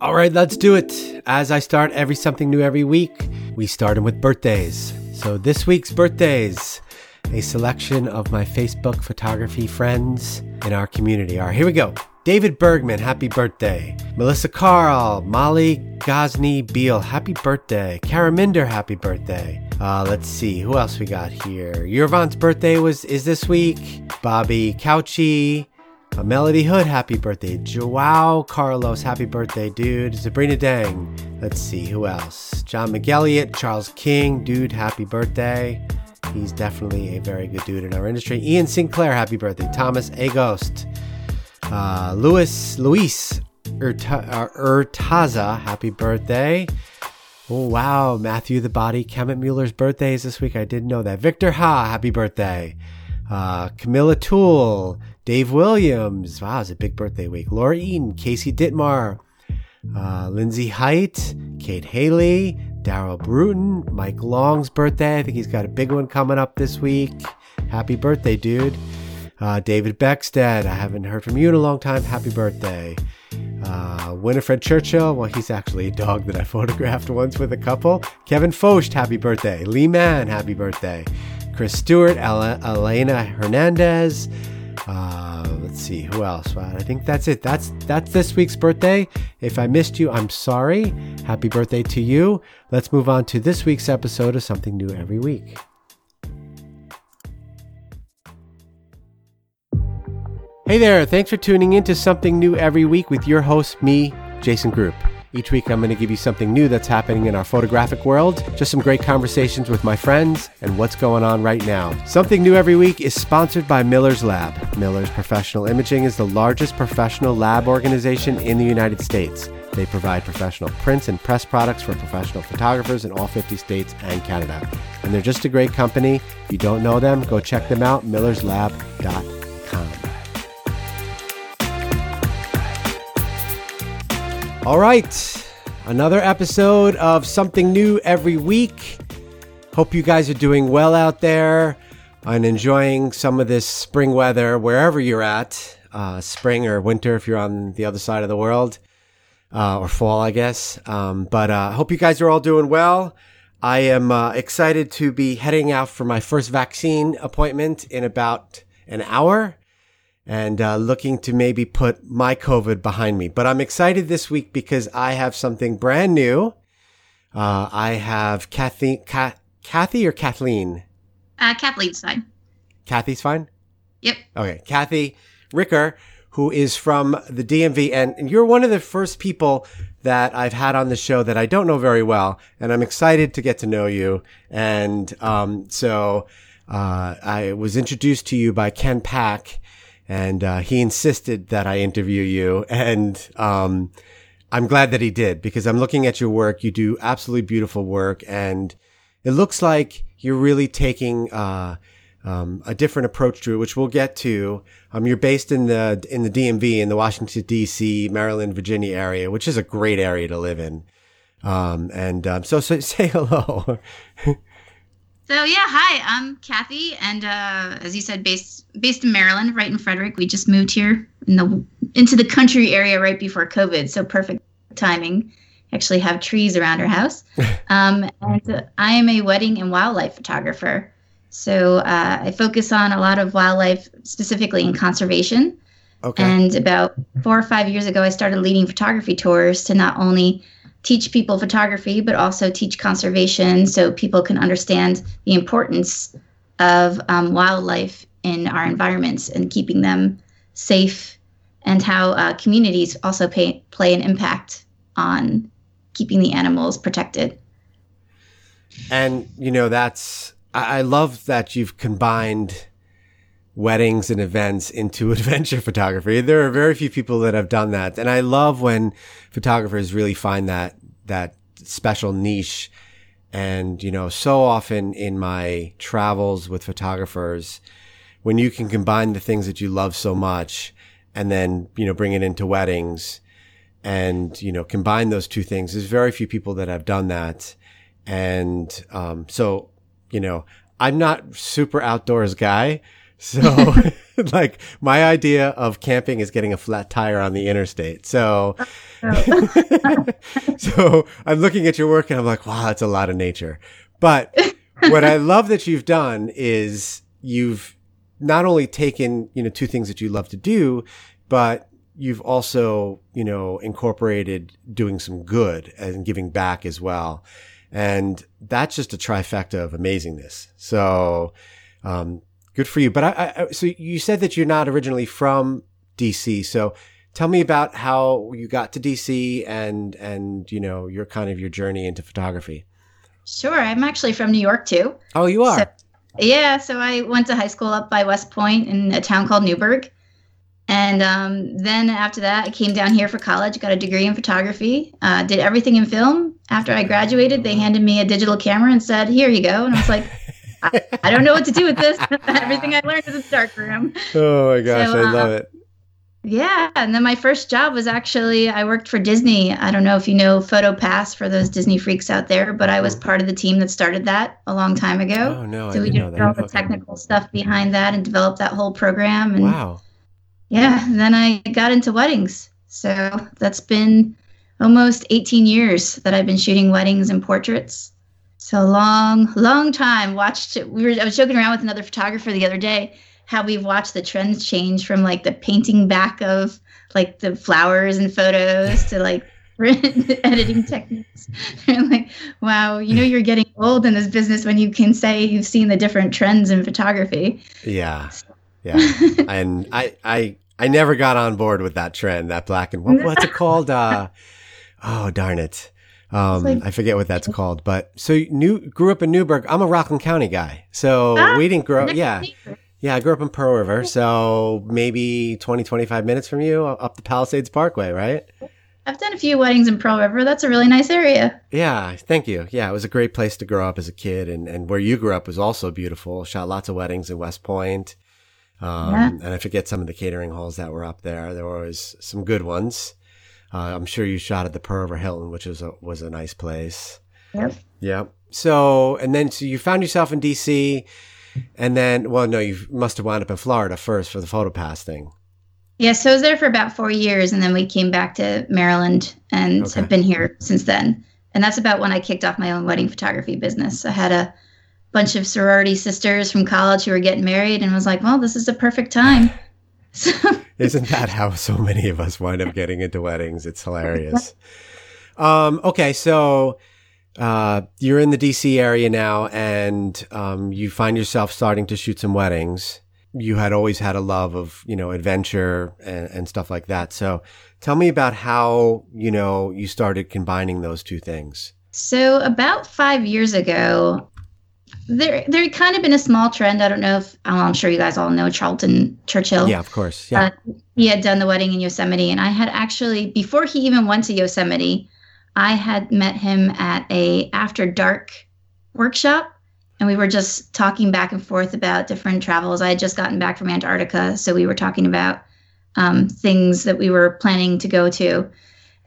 All right, let's do it. As I start every something new every week, we start them with birthdays. So this week's birthdays, a selection of my Facebook photography friends in our community. All right, here we go. David Bergman, happy birthday. Melissa Carl, Molly Ghazni Beal, happy birthday. Kara Minder, happy birthday. Uh, let's see, who else we got here? Yurvan's birthday was is this week. Bobby Couchy, uh, Melody Hood, happy birthday. Joao Carlos, happy birthday, dude. Sabrina Dang. Let's see, who else? John McElliott, Charles King, dude, happy birthday. He's definitely a very good dude in our industry. Ian Sinclair, happy birthday. Thomas A. Ghost. Uh, Luis, Luis uh, Urtaza, happy birthday. Oh, wow. Matthew the Body, Kemet Mueller's birthday is this week. I didn't know that. Victor Ha, happy birthday. Uh, Camilla Toole, Dave Williams. Wow, it's a big birthday week. Laura Eaton, Casey Dittmar, uh, Lindsay Height, Kate Haley, Daryl Bruton, Mike Long's birthday. I think he's got a big one coming up this week. Happy birthday, dude. Uh, David Beckstead, I haven't heard from you in a long time. Happy birthday. Uh, Winifred Churchill, well, he's actually a dog that I photographed once with a couple. Kevin Focht, happy birthday. Lee Mann, happy birthday. Chris Stewart, Elena Hernandez. Uh, let's see who else. I think that's it. That's that's this week's birthday. If I missed you, I'm sorry. Happy birthday to you. Let's move on to this week's episode of Something New Every Week. Hey there, thanks for tuning in to Something New Every Week with your host, me, Jason Groupp. Each week, I'm going to give you something new that's happening in our photographic world, just some great conversations with my friends, and what's going on right now. Something New Every Week is sponsored by Miller's Lab. Miller's Professional Imaging is the largest professional lab organization in the United States. They provide professional prints and press products for professional photographers in all 50 states and Canada. And they're just a great company. If you don't know them, go check them out, millerslab.com. All right, another episode of Something New every week. Hope you guys are doing well out there and enjoying some of this spring weather wherever you're at, uh, spring or winter if you're on the other side of the world, uh, or fall, I guess. Um, but I uh, hope you guys are all doing well. I am uh, excited to be heading out for my first vaccine appointment in about an hour and uh, looking to maybe put my COVID behind me. But I'm excited this week because I have something brand new. Uh, I have Kathy, Ka- Kathy or Kathleen? Uh, Kathleen's fine. Kathy's fine? Yep. Okay. Kathy Ricker, who is from the DMV, and you're one of the first people that I've had on the show that I don't know very well, and I'm excited to get to know you. And um, so uh, I was introduced to you by Ken Pak, and uh, he insisted that I interview you, and um, I'm glad that he did because I'm looking at your work. You do absolutely beautiful work, and it looks like you're really taking uh, um, a different approach to it, which we'll get to. Um, you're based in the in the DMV in the Washington D.C., Maryland, Virginia area, which is a great area to live in. Um, and um, so, so say hello. So yeah, hi, I'm Kathy, and uh, as you said, based based in Maryland, right in Frederick. We just moved here in the into the country area right before COVID, so perfect timing. Actually, have trees around our house, um, and I am a wedding and wildlife photographer. So uh, I focus on a lot of wildlife, specifically in conservation. Okay. And about four or five years ago, I started leading photography tours to not only teach people photography, but also teach conservation so people can understand the importance of um, wildlife in our environments and keeping them safe, and how uh, communities also pay, play an impact on keeping the animals protected. And, you know, that's, I, I love that you've combined weddings and events into adventure photography. There are very few people that have done that. And I love when photographers really find that, that special niche. And, you know, so often in my travels with photographers, when you can combine the things that you love so much and then, you know, bring it into weddings and, you know, combine those two things, there's very few people that have done that. And, um, so, you know, I'm not super outdoors guy, So, like, my idea of camping is getting a flat tire on the interstate. So, so I'm looking at your work and I'm like, wow, that's a lot of nature. But what I love that you've done is you've not only taken, you know, two things that you love to do, but you've also, you know, incorporated doing some good and giving back as well. And that's just a trifecta of amazingness. So, um, good for you. But I, I, so you said that you're not originally from DC. So tell me about how you got to DC and, and, you know, your kind of your journey into photography. Sure. I'm actually from New York too. Oh, you are? So, yeah. So I went to high school up by West Point in a town called Newburgh. And um, then after that, I came down here for college, got a degree in photography, uh, did everything in film. After I graduated, they handed me a digital camera and said, Here you go. And I was like, I, I don't know what to do with this. everything I learned is a dark room. Oh my gosh, so, I love uh, it. Yeah, and then my first job was actually I worked for Disney. I don't know if you know PhotoPass for those Disney freaks out there, but I was part of the team that started that a long time ago. Oh no, so I we did all the technical stuff behind that and developed that whole program. And wow. Yeah, then I got into weddings. So that's been almost 18 years that I've been shooting weddings and portraits. So long, long time. Watched. We were. I was joking around with another photographer the other day how we've watched the trends change from like the painting back of like the flowers and photos to like print editing techniques. and like, wow, you know, you're getting old in this business when you can say you've seen the different trends in photography. Yeah, yeah. and I, I, I never got on board with that trend, that black and what, what's it called? Uh, oh darn it. Um, like, I forget what that's called, but so new grew up in Newburgh. I'm a Rockland County guy, so ah, we didn't grow. Yeah, yeah, I grew up in Pearl River, so maybe 20, 25 minutes from you up the Palisades Parkway, right? I've done a few weddings in Pearl River. That's a really nice area. Yeah, thank you. Yeah, it was a great place to grow up as a kid, and, and where you grew up was also beautiful. Shot lots of weddings in West Point. Um, yeah. And I forget some of the catering halls that were up there. There were always some good ones. Uh, I'm sure you shot at the Pearl River Hilton, which was a, was a nice place. Yep. Yep. So, and then so you found yourself in DC and then, well, no, you must have wound up in Florida first for the PhotoPass thing. Yeah, so I was there for about four years, and then we came back to Maryland and okay. have been here since then. And that's about when I kicked off my own wedding photography business. I had a bunch of sorority sisters from college who were getting married, and was like, well, this is the perfect time. So Isn't that how so many of us wind up getting into weddings? It's hilarious. um, okay, so uh, you're in the DC area now and um, you find yourself starting to shoot some weddings. You had always had a love of, you know, adventure and, and stuff like that. So tell me about how, you know, you started combining those two things. So about five years ago, there there had kind of been a small trend. I don't know if oh, I'm sure you guys all know Charlton Churchill. Yeah, of course. Yeah. Uh, he had done the wedding in Yosemite, and I had actually before he even went to Yosemite, I had met him at a after dark workshop and we were just talking back and forth about different travels. I had just gotten back from Antarctica, so we were talking about um, things that we were planning to go to.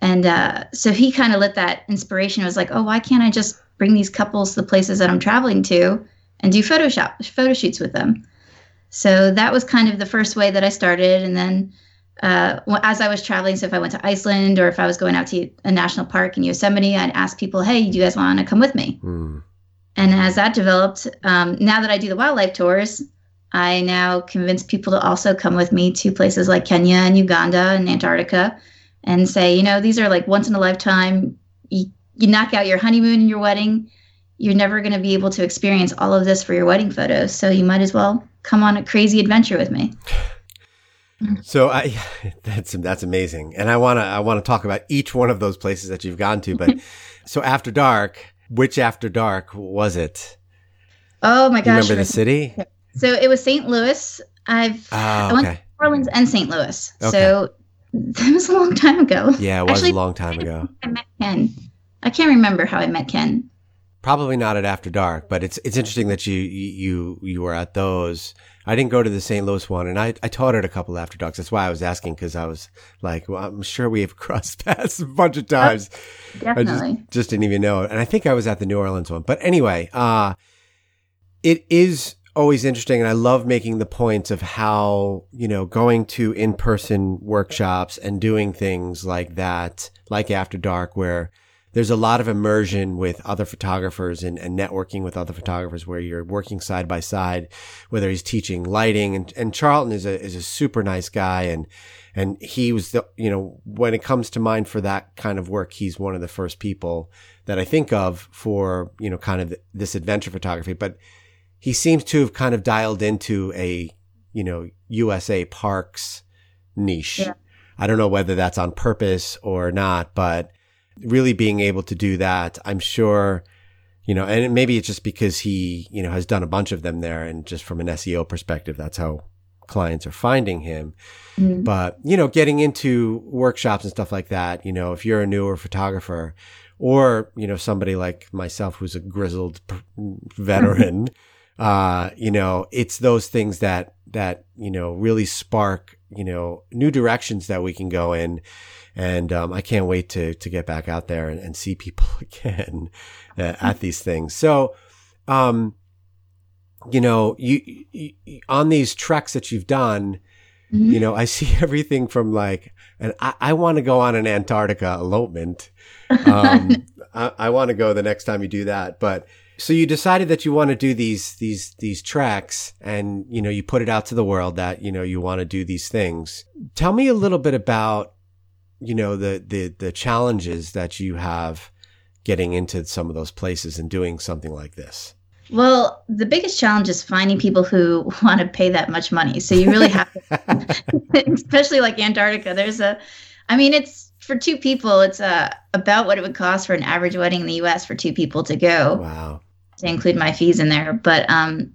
And uh, so he kind of lit that inspiration. It was like, oh, why can't I just bring these couples to the places that I'm traveling to and do Photoshop photo shoots with them? So that was kind of the first way that I started. And then uh, as I was traveling, so if I went to Iceland or if I was going out to a national park in Yosemite, I'd ask people, "Hey, do you guys want to come with me?" Mm. And as that developed, um, now that I do the wildlife tours, I now convince people to also come with me to places like Kenya and Uganda and Antarctica, and say, you know, these are like once in a lifetime. You, knock out your honeymoon and your wedding, you're never going to be able to experience all of this for your wedding photos. So you might as well come on a crazy adventure with me. So I, that's that's amazing, and I wanna I wanna talk about each one of those places that you've gone to. But so after dark, which after dark was it? Oh my gosh! You remember the city? So it was St. Louis. I've oh, I went to New Orleans and St. Louis. Okay. So that was a long time ago. Yeah, it was Actually, a long time ago. I met Ken. I can't remember how I met Ken. Probably not at After Dark, but it's it's interesting that you you you were at those. I didn't go to the St. Louis one, and I I taught at a couple After Darks. That's why I was asking because I was like, well, I'm sure we have crossed paths a bunch of times. Oh, definitely. I just, just didn't even know and I think I was at the New Orleans one. But anyway, uh, it is always interesting. And I love making the points of how, you know, going to in person workshops and doing things like that, like After Dark, where there's a lot of immersion with other photographers and, and networking with other photographers where you're working side by side, whether he's teaching lighting and, and Charlton is a, is a super nice guy. And, and he was the, you know, when it comes to mind for that kind of work, he's one of the first people that I think of for, you know, kind of this adventure photography. But he seems to have kind of dialed into a, you know, USA parks niche. Yeah. I don't know whether that's on purpose or not, but really being able to do that, I'm sure, you know, and maybe it's just because he, you know, has done a bunch of them there and just from an SEO perspective, that's how clients are finding him. Mm-hmm. But, you know, getting into workshops and stuff like that, you know, if you're a newer photographer or, you know, somebody like myself who's a grizzled veteran, uh, you know, it's those things that, that, you know, really spark, you know, new directions that we can go in and um, I can't wait to to get back out there and, and see people again uh, at these things. So, um, you know, you, you, on these treks that you've done, mm-hmm. you know, I see everything from like, and I, I want to go on an Antarctica elopement. Um, I, I want to go the next time you do that, but. So you decided that you want to do these these these tracks and you know you put it out to the world that you know you want to do these things. Tell me a little bit about you know, the, the, the challenges that you have getting into some of those places and doing something like this? Well, the biggest challenge is finding people who want to pay that much money. So you really have to, especially like Antarctica. There's a, I mean, it's for two people, it's uh, about what it would cost for an average wedding in the US for two people to go. Wow. To include my fees in there. But um,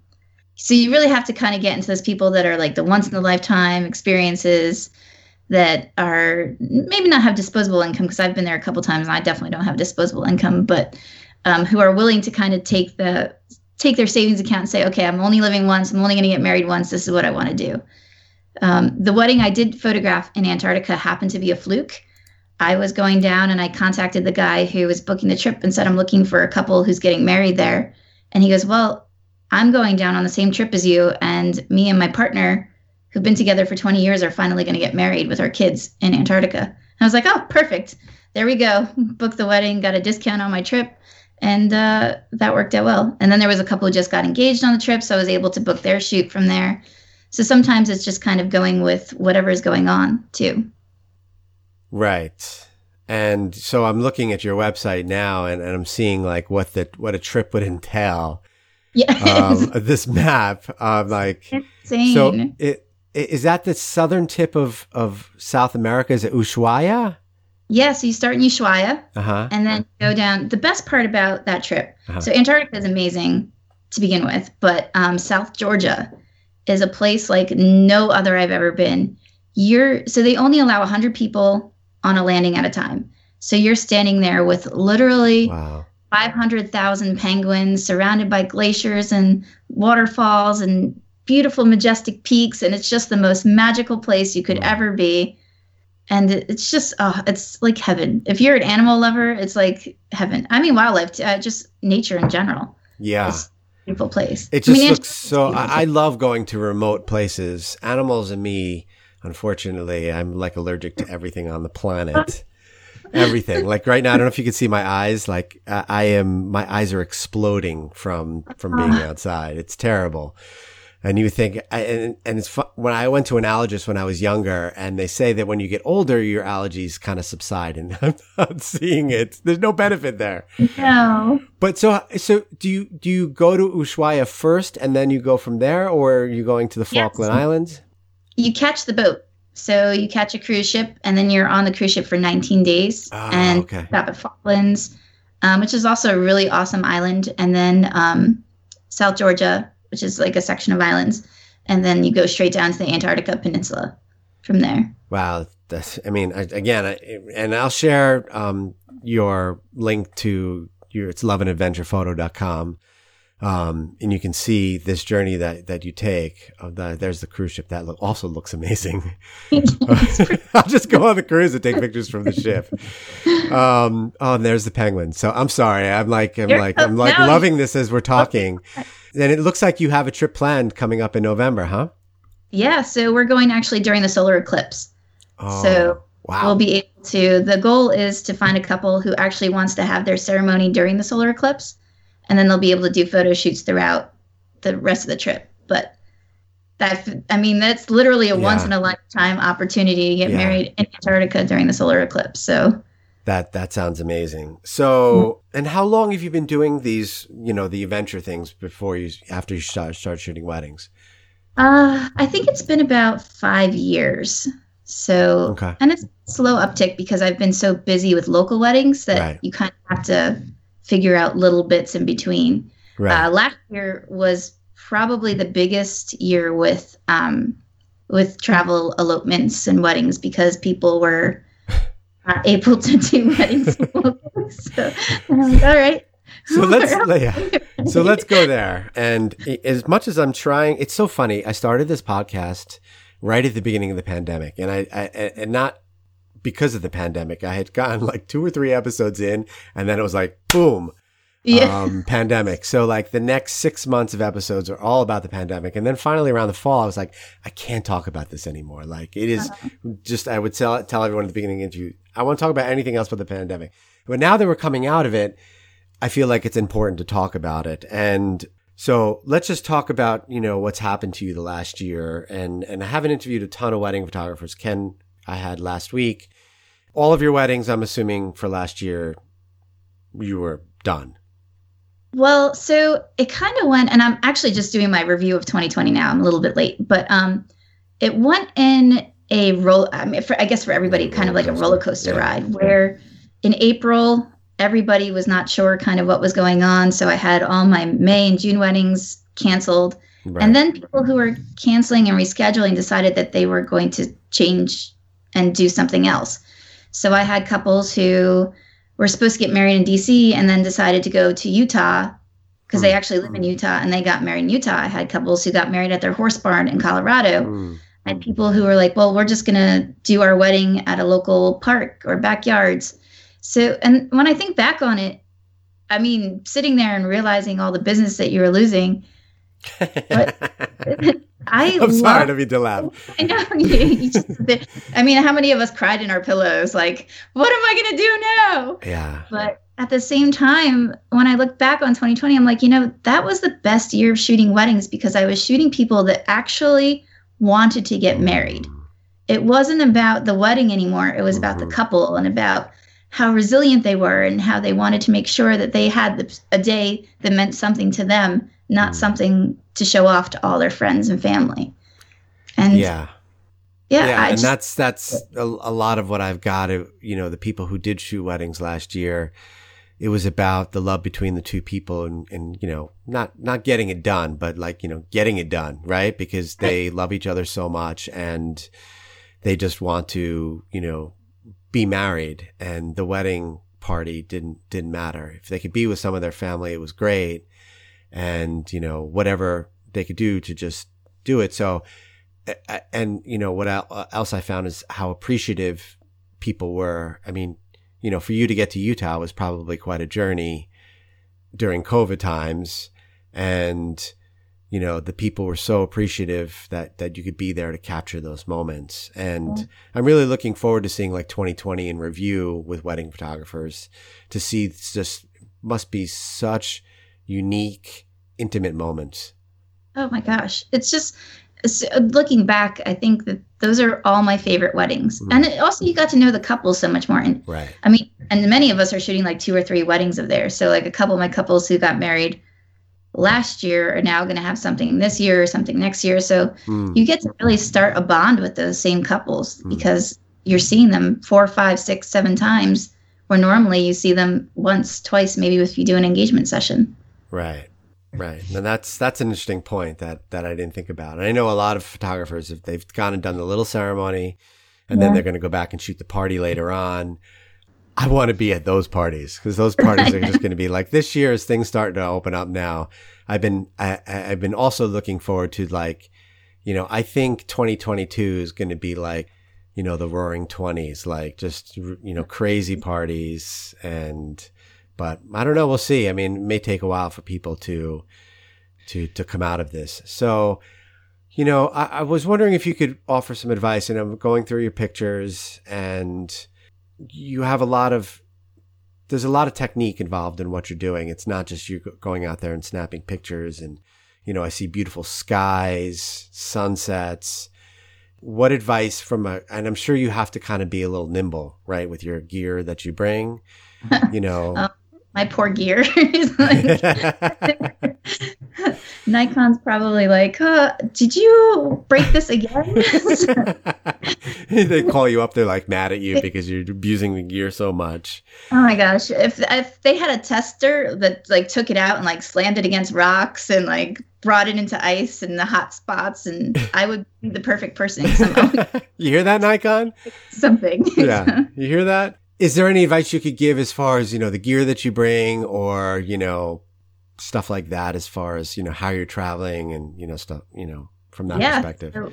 so you really have to kind of get into those people that are like the once in a lifetime experiences that are maybe not have disposable income because I've been there a couple times and I definitely don't have disposable income, but um, who are willing to kind of take the take their savings account and say, okay, I'm only living once. I'm only going to get married once. This is what I want to do. Um, the wedding I did photograph in Antarctica happened to be a fluke. I was going down and I contacted the guy who was booking the trip and said, I'm looking for a couple who's getting married there. And he goes, Well, I'm going down on the same trip as you, and me and my partner who've been together for 20 years are finally going to get married with our kids in Antarctica. And I was like, oh, perfect. There we go. Booked the wedding, got a discount on my trip, and uh, that worked out well. And then there was a couple who just got engaged on the trip, so I was able to book their shoot from there. So sometimes it's just kind of going with whatever is going on too. Right. And so I'm looking at your website now and, and I'm seeing like what the what a trip would entail. Yeah. Um, this map. Um, like Insane. so it is that the southern tip of, of South America? Is it Ushuaia? Yeah, so you start in Ushuaia uh-huh. and then go down. The best part about that trip, uh-huh. so Antarctica is amazing to begin with, but um, South Georgia is a place like no other I've ever been. You're so they only allow 100 people on a landing at a time. So you're standing there with literally wow. 500,000 penguins surrounded by glaciers and waterfalls and beautiful, majestic peaks, and it's just the most magical place you could ever be. And it's just, oh, it's like heaven. If you're an animal lover, it's like heaven. I mean, wildlife, uh, just nature in general. Yeah. It's beautiful place. It just I mean, looks so. I, I love going to remote places. Animals and me, unfortunately, I'm like allergic to everything on the planet. everything. Like right now, I don't know if you can see my eyes. Like I am, my eyes are exploding from from being outside. It's terrible. And you think, and, and it's fun, when I went to an allergist when I was younger, and they say that when you get older, your allergies kind of subside, and I'm not seeing it. There's no benefit there. No. But so, so do you do you go to Ushuaia first, and then you go from there, or are you going to the Falkland yes. Islands? You catch the boat. So you catch a cruise ship, and then you're on the cruise ship for 19 days, oh, and okay. stop at Falklands, um, which is also a really awesome island, and then um, South Georgia which is like a section of islands, and then you go straight down to the Antarctica Peninsula from there. Wow, that's I mean, I, again, I, and I'll share um, your link to your it's loveandadventurephoto.com Um, and you can see this journey that, that you take. The, there's the cruise ship that look, also looks amazing. I'll just go on the cruise and take pictures from the ship. Um, oh, and there's the penguin. So I'm sorry. I'm like, I'm You're- like, I'm like no. loving this as we're talking. And it looks like you have a trip planned coming up in November, huh? Yeah, so we're going actually during the solar eclipse. Oh, So wow. We'll be able to. The goal is to find a couple who actually wants to have their ceremony during the solar eclipse, and then they'll be able to do photo shoots throughout the rest of the trip. But that, I mean, that's literally a Yeah. once in a lifetime opportunity to get Yeah. married in Antarctica during the solar eclipse. So That that sounds amazing. So, and how long have you been doing these, you know, the adventure things before you after you start start shooting weddings? Uh, I think it's been about five years. So, Okay. and it's slow uptick because I've been so busy with local weddings that Right. you kind of have to figure out little bits in between. Right. Uh, last year was probably the biggest year with um, with travel elopements and weddings because people were not able to do weddings. so like, all right. so let's yeah. So let's go there. And as much as I'm trying, it's so funny. I started this podcast right at the beginning of the pandemic, and I, I and not because of the pandemic. I had gotten like two or three episodes in, and then it was like boom, yeah. um, pandemic. So like the next six months of episodes are all about the pandemic. And then finally around the fall, I was like, I can't talk about this anymore. Like it is just, I would tell, tell everyone at the beginning of the interview, I want to talk about anything else but the pandemic. But now that we're coming out of it, I feel like it's important to talk about it. And so let's just talk about, you know, what's happened to you the last year. And, and I haven't interviewed a ton of wedding photographers. Ken, I had last week. All of your weddings, I'm assuming for last year, you were done. Well, so it kind of went, and I'm actually just doing my review of 2020 now. I'm a little bit late, but um, it went in a roll. I mean, for, I guess for everybody, kind of like a roller coaster Yeah. ride. Where in April, everybody was not sure kind of what was going on, so I had all my May and June weddings canceled, Right. and then people who were canceling and rescheduling decided that they were going to change and do something else. So I had couples who were supposed to get married in DC and then decided to go to Utah because they actually live in Utah and they got married in Utah. I had couples who got married at their horse barn in Colorado. Mm. I had people who were like, well, we're just going to do our wedding at a local park or backyards. So, and when I think back on it, I mean, sitting there and realizing all the business that you were losing, I I'm sorry to be to laugh. I know. You, you just, I mean, how many of us cried in our pillows? Like, what am I going to do now? Yeah. But at the same time, when I look back on 2020, I'm like, you know, that was the best year of shooting weddings because I was shooting people that actually wanted to get married. It wasn't about the wedding anymore. It was about the Mhm. couple and about how resilient they were and how they wanted to make sure that they had the, a day that meant something to them, not Mm. something to show off to all their friends and family. And Yeah. yeah, Yeah. And just, that's, that's a, a lot of what I've got. uh, You know, the people who did shoot weddings last year, it was about the love between the two people and, and, you know, not, not getting it done, but like, you know, getting it done, right? Because they love each other so much and they just want to, you know, be married and the wedding party didn't, didn't matter. If they could be with some of their family, it was great. And, you know, whatever they could do to just do it. So, and you know what uh, else I found is how appreciative people were. I mean, you know, for you to get to Utah was probably quite a journey during COVID times, and you know the people were so appreciative that that you could be there to capture those moments. And Yeah. I'm really looking forward to seeing like 2020 in review with wedding photographers to see just must be such unique, intimate moments. Oh my gosh. It's just it's, uh, looking back, I think that those are all my favorite weddings. Mhm. And it, also, you got to know the couple so much more. And Right. I mean, and many of us are shooting like two or three weddings of theirs. So, like a couple of my couples who got married last year are now going to have something this year or something next year. So, Mm. you get to really start a bond with those same couples Mm. because you're seeing them four, five, six, seven times, where normally you see them once, twice, maybe if you do an engagement session. Right. Right. And that's that's an interesting point that that I didn't think about. And I know a lot of photographers if they've gone and done the little ceremony and then they're going to go back and shoot the party later on. I want to be at those parties because those parties are just going to be like this year as things start to open up now. I've been I, I've been also looking forward to like, you know, I think 2022 is going to be like, you know, the Roaring Twenties, like just you know crazy parties and. But I don't know. We'll see. I mean, it may take a while for people to to to come out of this. So, you know, I, I was wondering if you could offer some advice. And I'm going through your pictures, and you have a lot of there's a lot of technique involved in what you're doing. It's not just you going out there and snapping pictures and you know, I see beautiful skies, sunsets. What advice from a and I'm sure you have to kind of be a little nimble, right, with your gear that you bring. You know, oh, my poor gear is like Nikon's probably like, uh, "Did you break this again?" they call you up. They're like mad at you because you're abusing the gear so much. Oh my gosh! If if they had a tester that like took it out and like slammed it against rocks and like brought it into ice and the hot spots, and I would be the perfect person. you hear that, Nikon? Something. yeah, you hear that? Is there any advice you could give as far as you know the gear that you bring, or you know stuff like that as far as you know how you're traveling and you know stuff you know from that yeah, perspective? so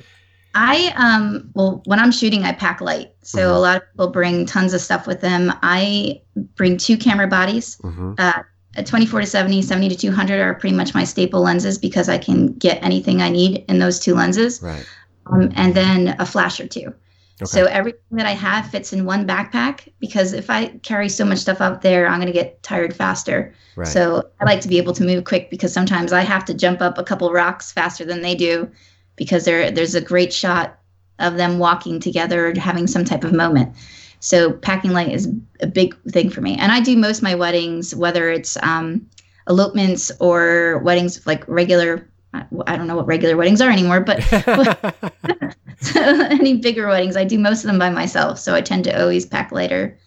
i um well when i'm shooting i pack light. So mm-hmm. a lot of people bring tons of stuff with them. I bring two camera bodies. Mm-hmm. uh, 24 to 70 70 to 200 are pretty much my staple lenses because i can get anything i need in those two lenses. Right. Um, and then a flash or two Okay. So everything that I have fits in one backpack because if I carry so much stuff out there, I'm going to get tired faster. Right. So I like to be able to move quick because sometimes I have to jump up a couple rocks faster than they do because there there's a great shot of them walking together or having some type of moment. So packing light is a big thing for me. And I do most of my weddings, whether it's um, elopements or weddings like regular I don't know what regular weddings are anymore, but so any bigger weddings, I do most of them by myself. So I tend to always pack lighter.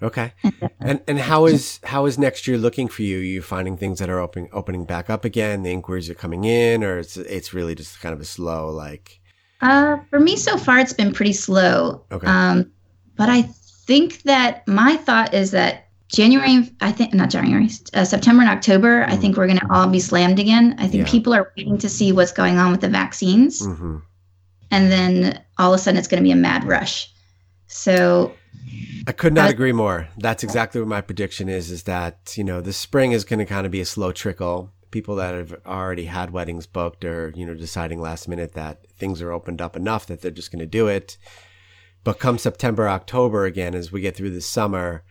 Okay. and and how is how is next year looking for you? Are you finding things that are opening opening back up again? The inquiries are coming in, or it's it's really just kind of a slow like. Uh, for me so far, it's been pretty slow. Okay. Um, but I think that my thought is that January, I think not January, uh, September and October, mm-hmm. I think we're going to all be slammed again. I think yeah. people are waiting to see what's going on with the vaccines, mm-hmm. And then all of a sudden it's going to be a mad rush. So, I could not agree more. That's exactly what my prediction is. Is that you know the spring is going to kind of be a slow trickle. People that have already had weddings booked or, you know deciding last minute that things are opened up enough that they're just going to do it. But come September, October again, as we get through the summer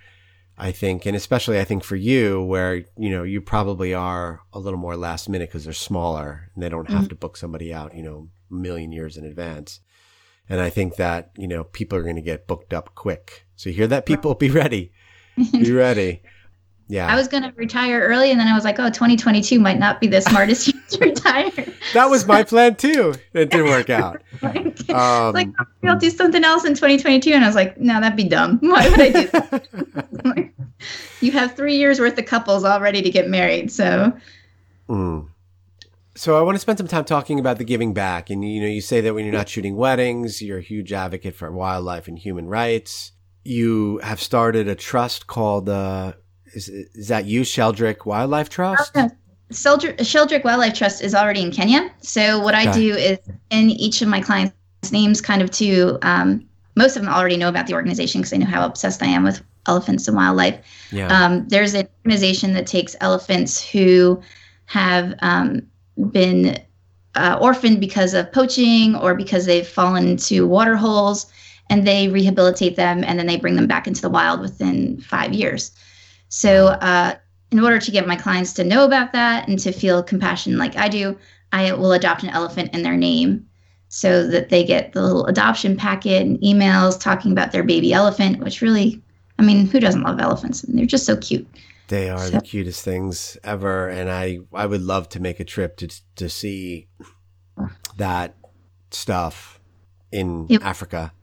I think, and especially I think for you, where you know you probably are a little more last minute because they're smaller and they don't have mm-hmm. to book somebody out, you know, million years in advance. And I think that you know people are going to get booked up quick. So you hear that, people, be ready, be ready. Yeah. I was going to retire early and then I was like, oh, 2022 might not be the smartest year to retire. that was my plan too. It didn't work out. like, um, like, I'll do something else in 2022. And I was like, no, that'd be dumb. Why would I do that? you have three years worth of couples all ready to get married. So. Mm. So I want to spend some time talking about the giving back. And, you know, you say that when you're not shooting weddings, you're a huge advocate for wildlife and human rights. You have started a trust called, uh, is, is that you, Sheldrick Wildlife Trust? Okay. Sheldrick, Sheldrick Wildlife Trust is already in Kenya. So what I do is in each of my clients' names, kind of to um, most of them already know about the organization because they know how obsessed I am with elephants and wildlife. Yeah. Um, there's an organization that takes elephants who have um, been uh, orphaned because of poaching or because they've fallen into water holes, and they rehabilitate them and then they bring them back into the wild within five years. So, uh, in order to get my clients to know about that and to feel compassion like I do, I will adopt an elephant in their name so that they get the little adoption packet and emails talking about their baby elephant, which really, I mean, who doesn't love elephants? I mean, they're just so cute. They are the cutest things ever, and I I would love to make a trip to to see that stuff in yep. Africa.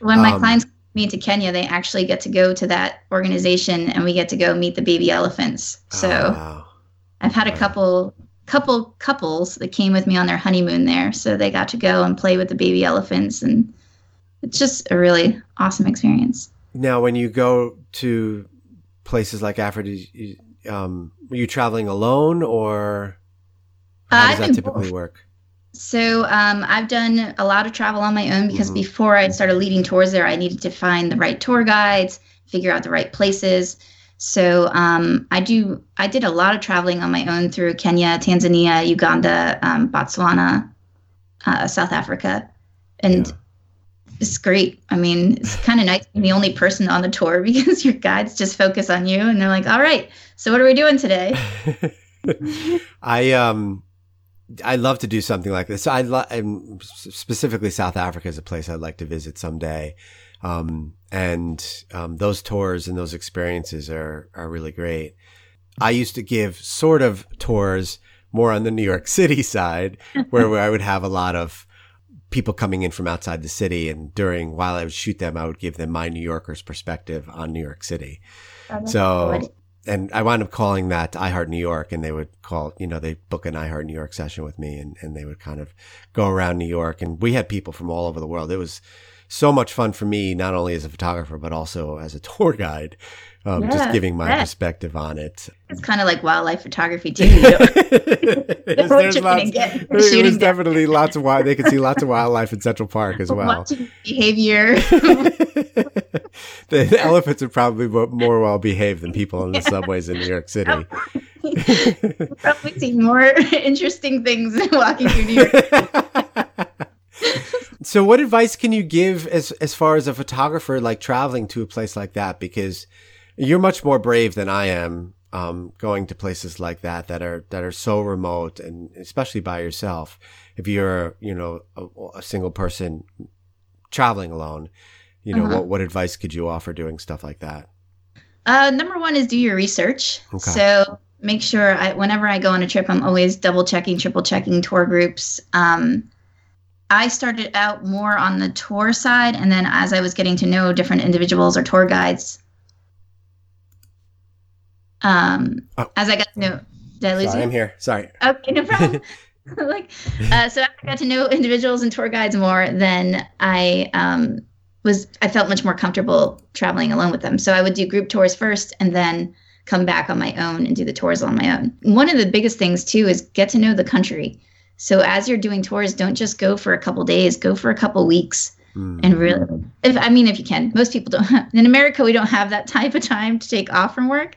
When my um, clients me to Kenya, they actually get to go to that organization and we get to go meet the baby elephants. So oh, wow. I've had a couple couple couples that came with me on their honeymoon there. So they got to go and play with the baby elephants and it's just a really awesome experience. Now, when you go to places like Africa, um, are you traveling alone or how does Uh, that typically work? So um, I've done a lot of travel on my own because Mhm. before I started leading tours there, I needed to find the right tour guides, figure out the right places. So um, I do. I did a lot of traveling on my own through Kenya, Tanzania, Uganda, um, Botswana, uh, South Africa, and Yeah. It's great. I mean, it's kind of nice being the only person on the tour because your guides just focus on you, and they're like, "All right, so what are we doing today?" I um I love to do something like this. I specifically South Africa is a place I'd like to visit someday. Um, and um, those tours and those experiences are are really great. I used to give sort of tours more on the New York City side, where, where I would have a lot of people coming in from outside the city, and during while I would shoot them, I would give them my New Yorker's perspective on New York City. Oh, so, and I wound up calling that I Heart New York, and they would call, you know, they book an I Heart New York session with me, and, and they would kind of go around New York, and we had people from all over the world. It was so much fun for me, not only as a photographer but also as a tour guide, um, just giving my yeah. perspective on it. it's kind of like wildlife photography too. You don't there's there's lots, get for was definitely lots of wild. They could see lots of wildlife in Central Park as well. watching behavior. the, the elephants are probably more well behaved than people in the subways in New York City. Probably see more interesting things walking through New York. so what advice can you give as as far as a photographer like traveling to a place like that because you're much more brave than I am um, going to places like that that are that are so remote and especially by yourself if you're you know a, a single person traveling alone you know Uh-huh. what what advice could you offer doing stuff like that Uh, number one is do your research. Okay. So make sure I, whenever I go on a trip, I'm always double checking, triple checking tour groups. Um, I started out more on the tour side, and then as I was getting to know different individuals or tour guides, um, Oh. as I got to know, did I lose sorry you? I'm here sorry Okay, no problem. like, uh, so I got to know individuals and tour guides more. Then I um, was I felt much more comfortable traveling alone with them. So I would do group tours first, and then come back on my own and do the tours on my own. One of the biggest things too is get to know the country. So as you're doing tours, don't just go for a couple days. Go for a couple weeks Hmm. and really if i mean if you can most people don't in america we don't have that type of time to take off from work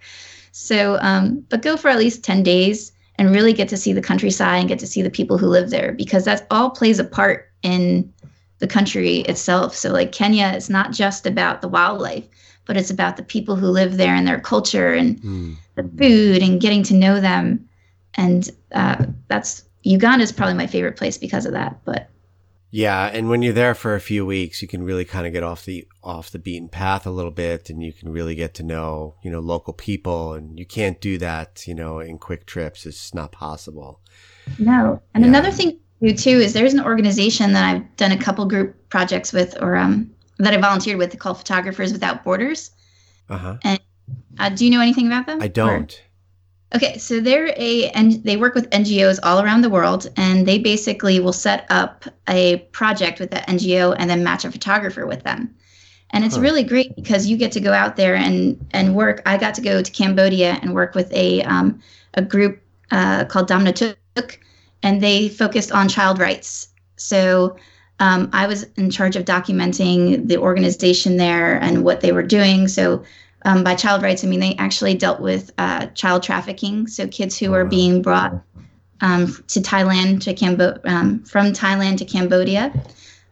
so um, but go for at least 10 days and really get to see the countryside and get to see the people who live there because that all plays a part in the country itself so like kenya it's not just about the wildlife but it's about the people who live there and their culture and Hmm. the food and getting to know them and uh, that's uganda is probably my favorite place because of that but Yeah, and when you're there for a few weeks, you can really kind of get off the off the beaten path a little bit, and you can really get to know you know local people, and you can't do that you know in quick trips. It's just not possible. No. And Yeah. another thing to do too is there's an organization that I've done a couple group projects with or um that I volunteered with called Photographers Without Borders. Uh huh. Uh, do you know anything about them? I don't. Okay, so they're a and they work with NGOs all around the world, and they basically will set up a project with that NGO and then match a photographer with them. And it's Huh. really great because you get to go out there and and work. I got to go to Cambodia and work with a um, a group uh, called Damnok Toek, and they focused on child rights. So um, I was in charge of documenting the organization there and what they were doing. So um, by child rights, I mean they actually dealt with uh, child trafficking, so kids who are being brought um, to Thailand to Cambodia um, from Thailand to Cambodia.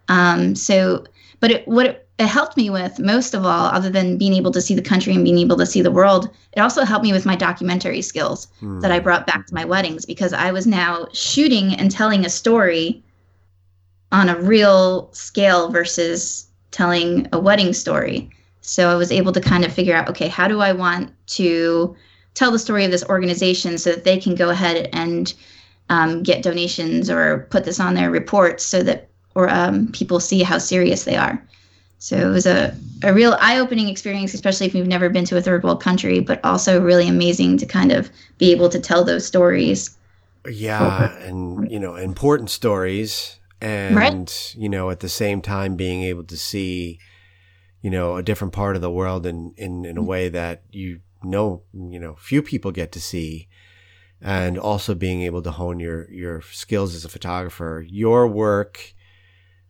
Um, so, but it, what it, it helped me with most of all, other than being able to see the country and being able to see the world, it also helped me with my documentary skills Hmm. that I brought back to my weddings because I was now shooting and telling a story on a real scale versus telling a wedding story. So I was able to kind of figure out okay, how do I want to tell the story of this organization so that they can go ahead and um, get donations or put this on their reports so that or um, people see how serious they are. So it was a, a real eye opening experience, especially if you've never been to a third world country, but also really amazing to kind of be able to tell those stories. Yeah, and you know, important stories, and Right. you know, at the same time being able to see, you know, a different part of the world in, in, in a way that you know, you know, few people get to see. And also being able to hone your, your skills as a photographer. Your work,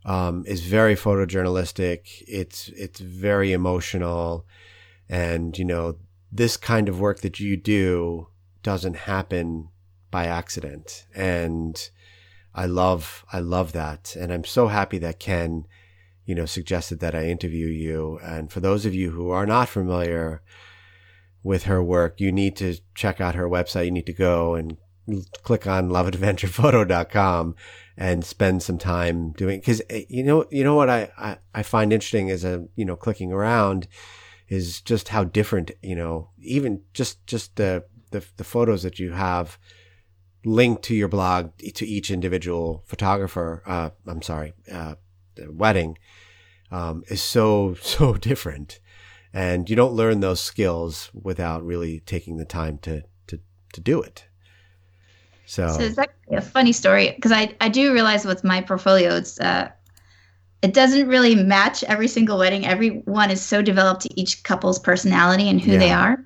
um, is very photojournalistic. It's, it's very emotional. And, you know, this kind of work that you do doesn't happen by accident. And I love, I love that. And I'm so happy that Ken, you know, suggested that I interview you. And for those of you who are not familiar with her work, you need to check out her website. You need to go and click on loveadventurephoto.com and spend some time doing, cause eh, you know, you know what I, I, I find interesting is a, you know, clicking around is just how different, you know, even just, just the, the, the photos that you have linked to your blog to each individual photographer, uh, I'm sorry, uh, wedding, um, is so, so different. And you don't learn those skills without really taking the time to, to, to do it. So, so it's actually a funny story because I, I do realize with my portfolio, it's, uh, it doesn't really match every single wedding. Everyone is so developed to each couple's personality and who yeah. they are.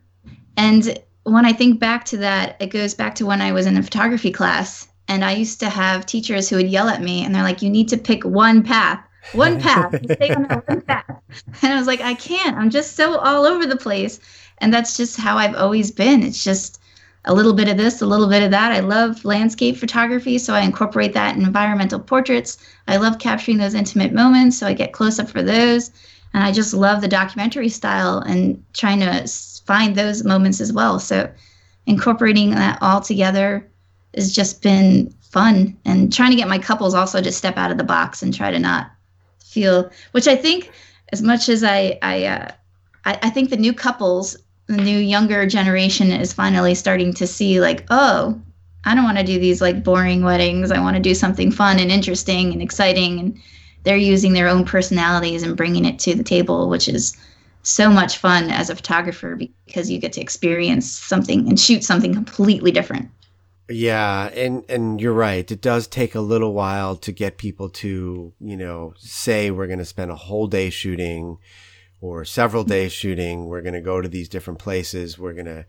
And when I think back to that, it goes back to when I was in a photography class and I used to have teachers who would yell at me and they're like, you need to pick one path, one path, stay on that one path. And I was like, I can't. I'm just so all over the place. And that's just how I've always been. It's just a little bit of this, a little bit of that. I love landscape photography, so I incorporate that in environmental portraits. I love capturing those intimate moments, so I get close up for those. And I just love the documentary style and trying to find those moments as well. So incorporating that all together has just been fun and trying to get my couples also to step out of the box and try to not feel which I think as much as I I uh, I, I think the new couples the new younger generation is finally starting to see like oh I don't want to do these like boring weddings I want to do something fun and interesting and exciting and they're using their own personalities and bringing it to the table which is so much fun as a photographer because you get to experience something and shoot something completely different. Yeah, and and you're right. It does take a little while to get people to, you know, say we're going to spend a whole day shooting or several days shooting. We're going to go to these different places. We're going to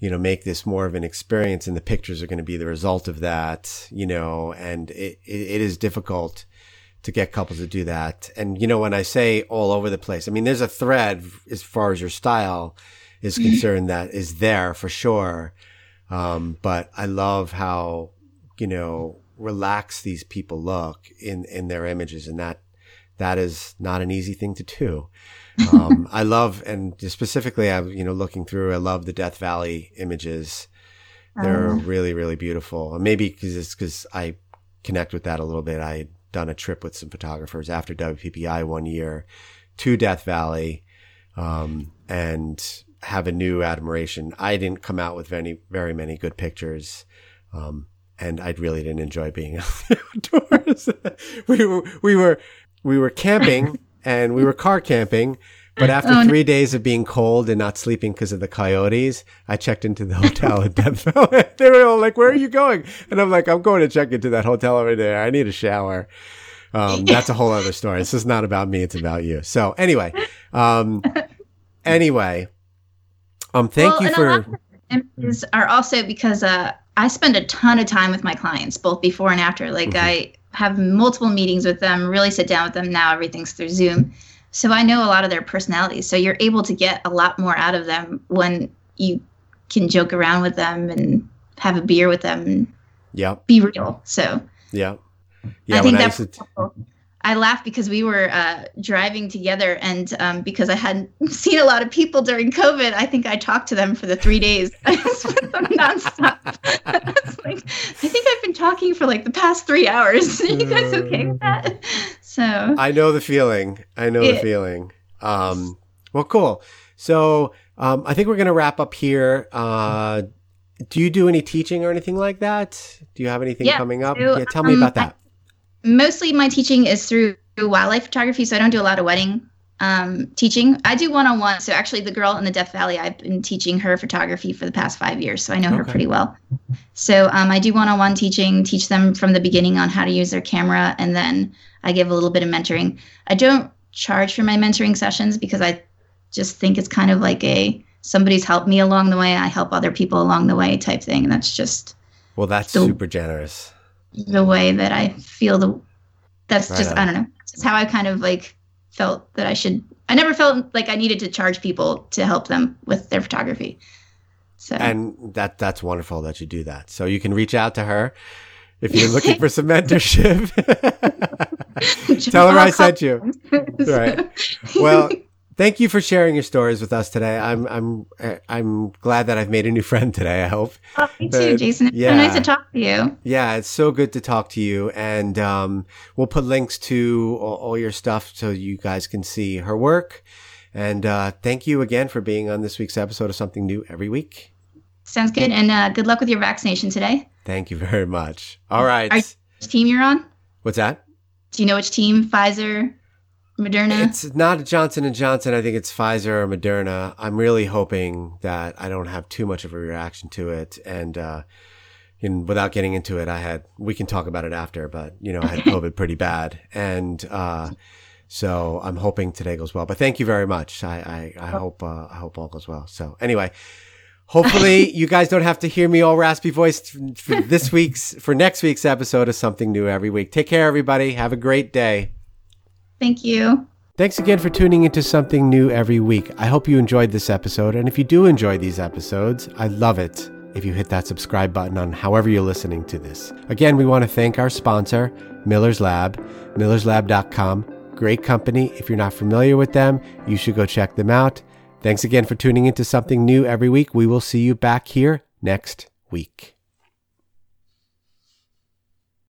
you know, make this more of an experience and the pictures are going to be the result of that, you know, and it, it, it is difficult to get couples to do that. And, you know, when I say all over the place, I mean, there's a thread as far as your style is mm-hmm. concerned that is there for sure. Um, but I love how, you know, relaxed these people look in, in their images. And that, that is not an easy thing to do. Um, I love, and specifically, I'm, you know, looking through, I love the Death Valley images. They're uh, really, really beautiful. And maybe because it's because I connect with that a little bit. I had done a trip with some photographers after WPPI one year to Death Valley, um, and have a new admiration. I didn't come out with very, very many good pictures. Um, and I really didn't enjoy being outdoors. we were, we were, we were camping and we were car camping but after oh, three no. days of being cold and not sleeping because of the coyotes, I checked into the hotel in Death Valley. they were all like, "Where are you going?" And I'm like, "I'm going to check into that hotel over there. I need a shower." Um, that's a whole other story. This is not about me; it's about you. So anyway, um, anyway, um, thank well, you for. Images are also because uh, I spend a ton of time with my clients, both before and after. Like mm-hmm. I have multiple meetings with them, really sit down with them. Now everything's through Zoom. So I know a lot of their personalities. So you're able to get a lot more out of them when you can joke around with them and have a beer with them yeah. be real. So yeah. Yeah, I think that's I, I laughed because we were uh, driving together, and um, because I hadn't seen a lot of people during COVID, I think I talked to them for the three days. I spent them nonstop. I, like, I think I've been talking for like the past three hours. Are you guys okay with that? So I know the feeling. I know the feeling. Um, well, cool. So um, I think we're gonna wrap up here. Uh, do you do any teaching or anything like that? Do you have anything yeah, coming up? So, yeah, tell me um, about that. I, mostly my teaching is through wildlife photography, so I don't do a lot of wedding um, teaching. I do one on one. So actually, the girl in the Death Valley, I've been teaching her photography for the past five years, so I know okay. her pretty well. So um, I do one on one teaching, teach them from the beginning on how to use their camera, and then I give a little bit of mentoring. I don't charge for my mentoring sessions because I just think it's kind of like a somebody's helped me along the way, I help other people along the way type thing. And that's just well, that's the, super generous. The way that I feel the that's right just on. I don't know. It's how I kind of like felt that I should I never felt like I needed to charge people to help them with their photography. So And that that's wonderful that you do that. So you can reach out to her if you're looking for some mentorship. Tell her I sent you. right. Well, thank you for sharing your stories with us today. I'm I'm I'm glad that I've made a new friend today. I hope. Oh, me too, Jason. It's yeah. so nice to talk to you. Yeah, it's so good to talk to you, and um, we'll put links to all, all, your stuff so you guys can see her work. And uh, thank you again for being on this week's episode of Something New every week. Sounds good, and uh, good luck with your vaccination today. Thank you very much. All right. Are, team you're on? What's that? Do you know which team? Pfizer, Moderna? It's not Johnson and Johnson. I think it's Pfizer or Moderna. I'm really hoping that I don't have too much of a reaction to it. And, uh, and without getting into it, I had, we can talk about it after, but you know, I had COVID pretty bad. And, uh, so I'm hoping today goes well, but thank you very much. I, I, I hope, uh, I hope all goes well. So anyway, hopefully you guys don't have to hear me all raspy voiced for this week's, for next week's episode of something new every week. Take care, everybody. Have a great day. Thank you. Thanks again for tuning into something new every week. I hope you enjoyed this episode. And if you do enjoy these episodes, I love it if you hit that subscribe button on however you're listening to this. Again, we want to thank our sponsor, Miller's Lab, millerslab.com. Great company. If you're not familiar with them, you should go check them out. Thanks again for tuning into something new every week. We will see you back here next week.